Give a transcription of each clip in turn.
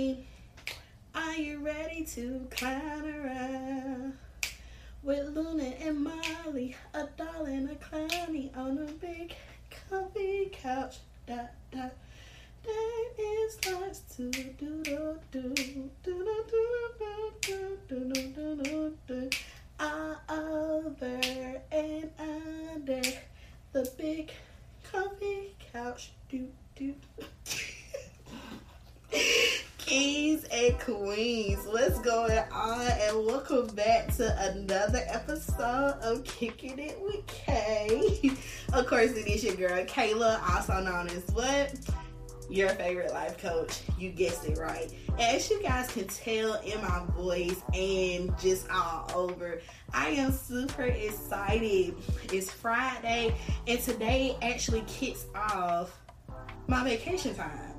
say, Are you ready to clown around? With Luna and Molly, a doll and a clowny on a big comfy couch. Da, da. That is nice to do do do do do do do do do do do do over and under the big comfy couch. Do do. Queens, what's going on? And welcome back to another episode of Kicking It with Kay. Of course, it is your girl Kayla, also known as what? Your favorite life coach. You guessed it right. As you guys can tell in my voice and just all over, I am super excited. It's Friday, and today actually kicks off my vacation time.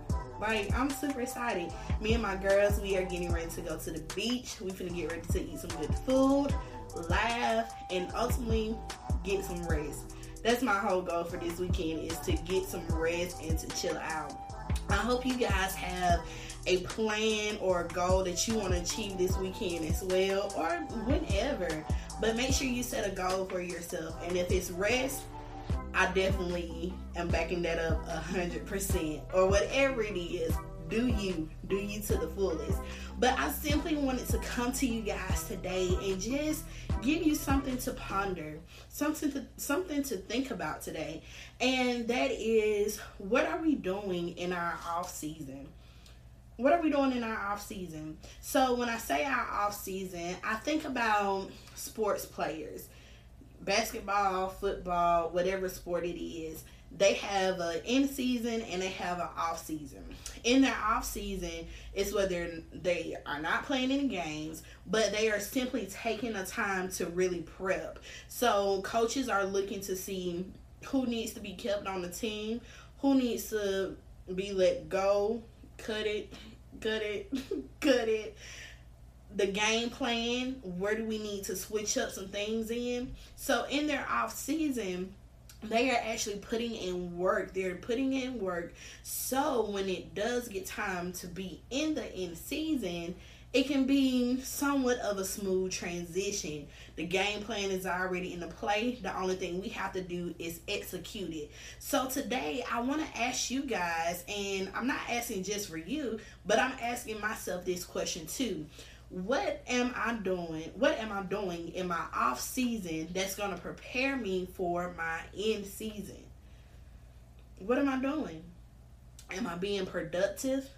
Like I'm super excited. Me and my girls, we are getting ready to go to the beach. We finna get ready to eat some good food, laugh, and ultimately get some rest. That's my whole goal for this weekend is to get some rest and to chill out. I hope you guys have a plan or a goal that you want to achieve this weekend as well or whenever. But make sure you set a goal for yourself. And if it's rest, I definitely am backing that up a hundred percent or whatever it is. Do you do you to the fullest? But I simply wanted to come to you guys today and just give you something to ponder, something to something to think about today, and that is what are we doing in our off season? What are we doing in our off season? So when I say our off season, I think about sports players basketball, football, whatever sport it is, they have a in season and they have an off season. In their off season, it's whether they are not playing any games, but they are simply taking the time to really prep. So coaches are looking to see who needs to be kept on the team, who needs to be let go, cut it, cut it, cut it the game plan where do we need to switch up some things in so in their off season they are actually putting in work they're putting in work so when it does get time to be in the in season it can be somewhat of a smooth transition. The game plan is already in the play. The only thing we have to do is execute it. So today I want to ask you guys, and I'm not asking just for you, but I'm asking myself this question too what am I doing? What am I doing in my off season that's going to prepare me for my in season? What am I doing? Am I being productive?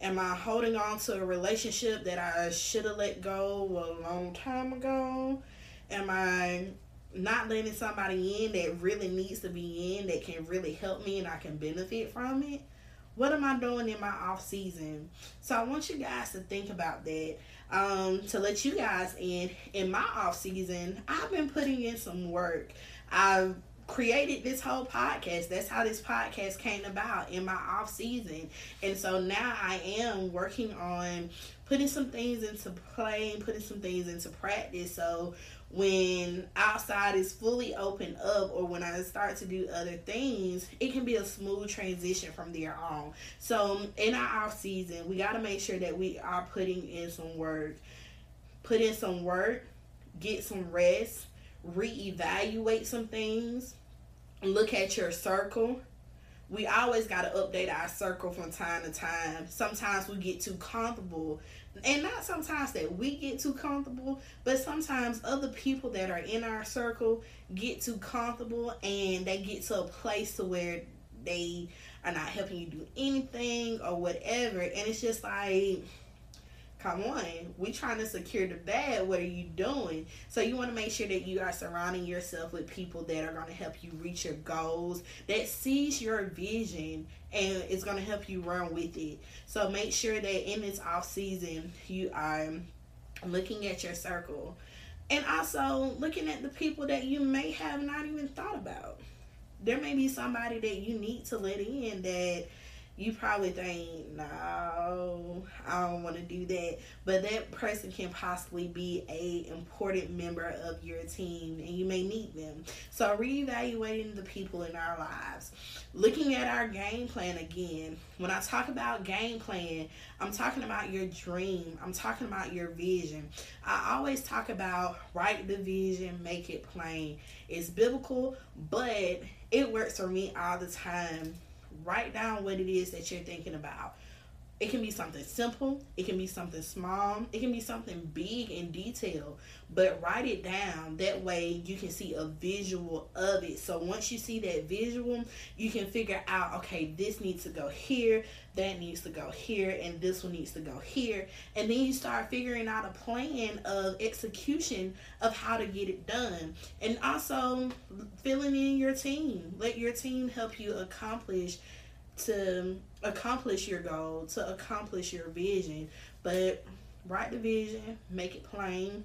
Am I holding on to a relationship that I should have let go a long time ago? Am I not letting somebody in that really needs to be in that can really help me and I can benefit from it? What am I doing in my off season? So I want you guys to think about that. Um, to let you guys in, in my off season, I've been putting in some work. I've created this whole podcast. That's how this podcast came about in my off season. And so now I am working on putting some things into play and putting some things into practice. So when outside is fully open up or when I start to do other things, it can be a smooth transition from there on. So um, in our off season, we got to make sure that we are putting in some work, put in some work, get some rest, reevaluate some things, look at your circle we always got to update our circle from time to time. Sometimes we get too comfortable, and not sometimes that we get too comfortable, but sometimes other people that are in our circle get too comfortable and they get to a place to where they are not helping you do anything or whatever, and it's just like Come on, we trying to secure the bag. What are you doing? So you want to make sure that you are surrounding yourself with people that are going to help you reach your goals, that sees your vision and is going to help you run with it. So make sure that in this off season you are looking at your circle and also looking at the people that you may have not even thought about. There may be somebody that you need to let in that you probably think, no, I don't want to do that. But that person can possibly be a important member of your team and you may need them. So reevaluating the people in our lives. Looking at our game plan again. When I talk about game plan, I'm talking about your dream. I'm talking about your vision. I always talk about write the vision, make it plain. It's biblical, but it works for me all the time write down what it is that you're thinking about. It can be something simple, it can be something small, it can be something big and detailed, but write it down. That way you can see a visual of it. So once you see that visual, you can figure out okay, this needs to go here, that needs to go here, and this one needs to go here. And then you start figuring out a plan of execution of how to get it done. And also filling in your team. Let your team help you accomplish to accomplish your goal, to accomplish your vision. But write the vision, make it plain.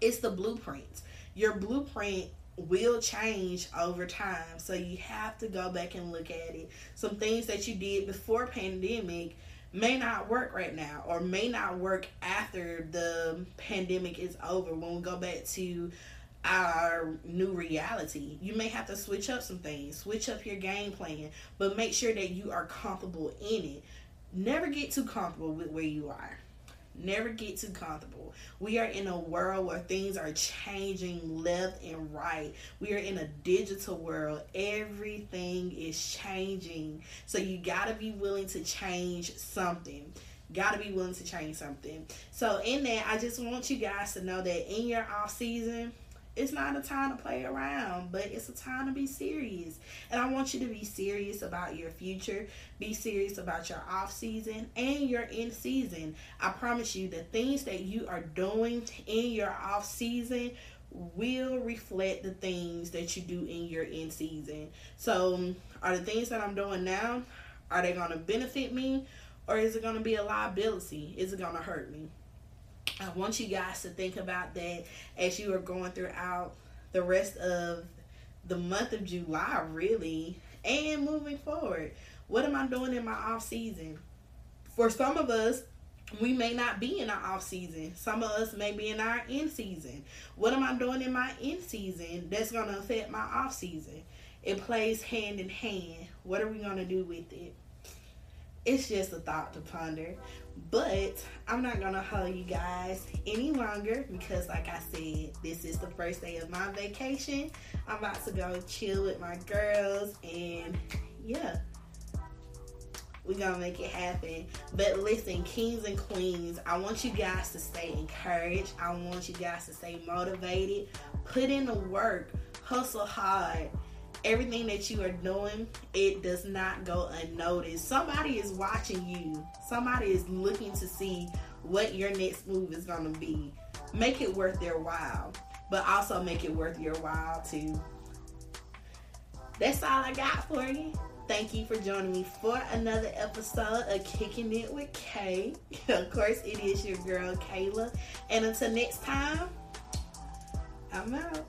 It's the blueprint. Your blueprint will change over time. So you have to go back and look at it. Some things that you did before pandemic may not work right now or may not work after the pandemic is over when we go back to our new reality. You may have to switch up some things, switch up your game plan, but make sure that you are comfortable in it. Never get too comfortable with where you are. Never get too comfortable. We are in a world where things are changing left and right. We are in a digital world. Everything is changing. So you got to be willing to change something got to be willing to change something. So in that, I just want you guys to know that in your off season, it's not a time to play around, but it's a time to be serious. And I want you to be serious about your future, be serious about your off season and your in season. I promise you, the things that you are doing in your off season will reflect the things that you do in your in season. So, are the things that I'm doing now are they going to benefit me or is it going to be a liability? Is it going to hurt me? I want you guys to think about that as you are going throughout the rest of the month of July, really, and moving forward. What am I doing in my off season? For some of us, we may not be in our off season. Some of us may be in our in season. What am I doing in my in season that's going to affect my off season? It plays hand in hand. What are we going to do with it? It's just a thought to ponder. But I'm not gonna hold you guys any longer because, like I said, this is the first day of my vacation. I'm about to go chill with my girls, and yeah, we're gonna make it happen. But listen, kings and queens, I want you guys to stay encouraged. I want you guys to stay motivated. Put in the work, hustle hard everything that you are doing, it does not go unnoticed. Somebody is watching you. Somebody is looking to see what your next move is going to be. Make it worth their while, but also make it worth your while too. That's all I got for you. Thank you for joining me for another episode of Kicking It with Kay. of course, it is your girl Kayla. And until next time, I'm out.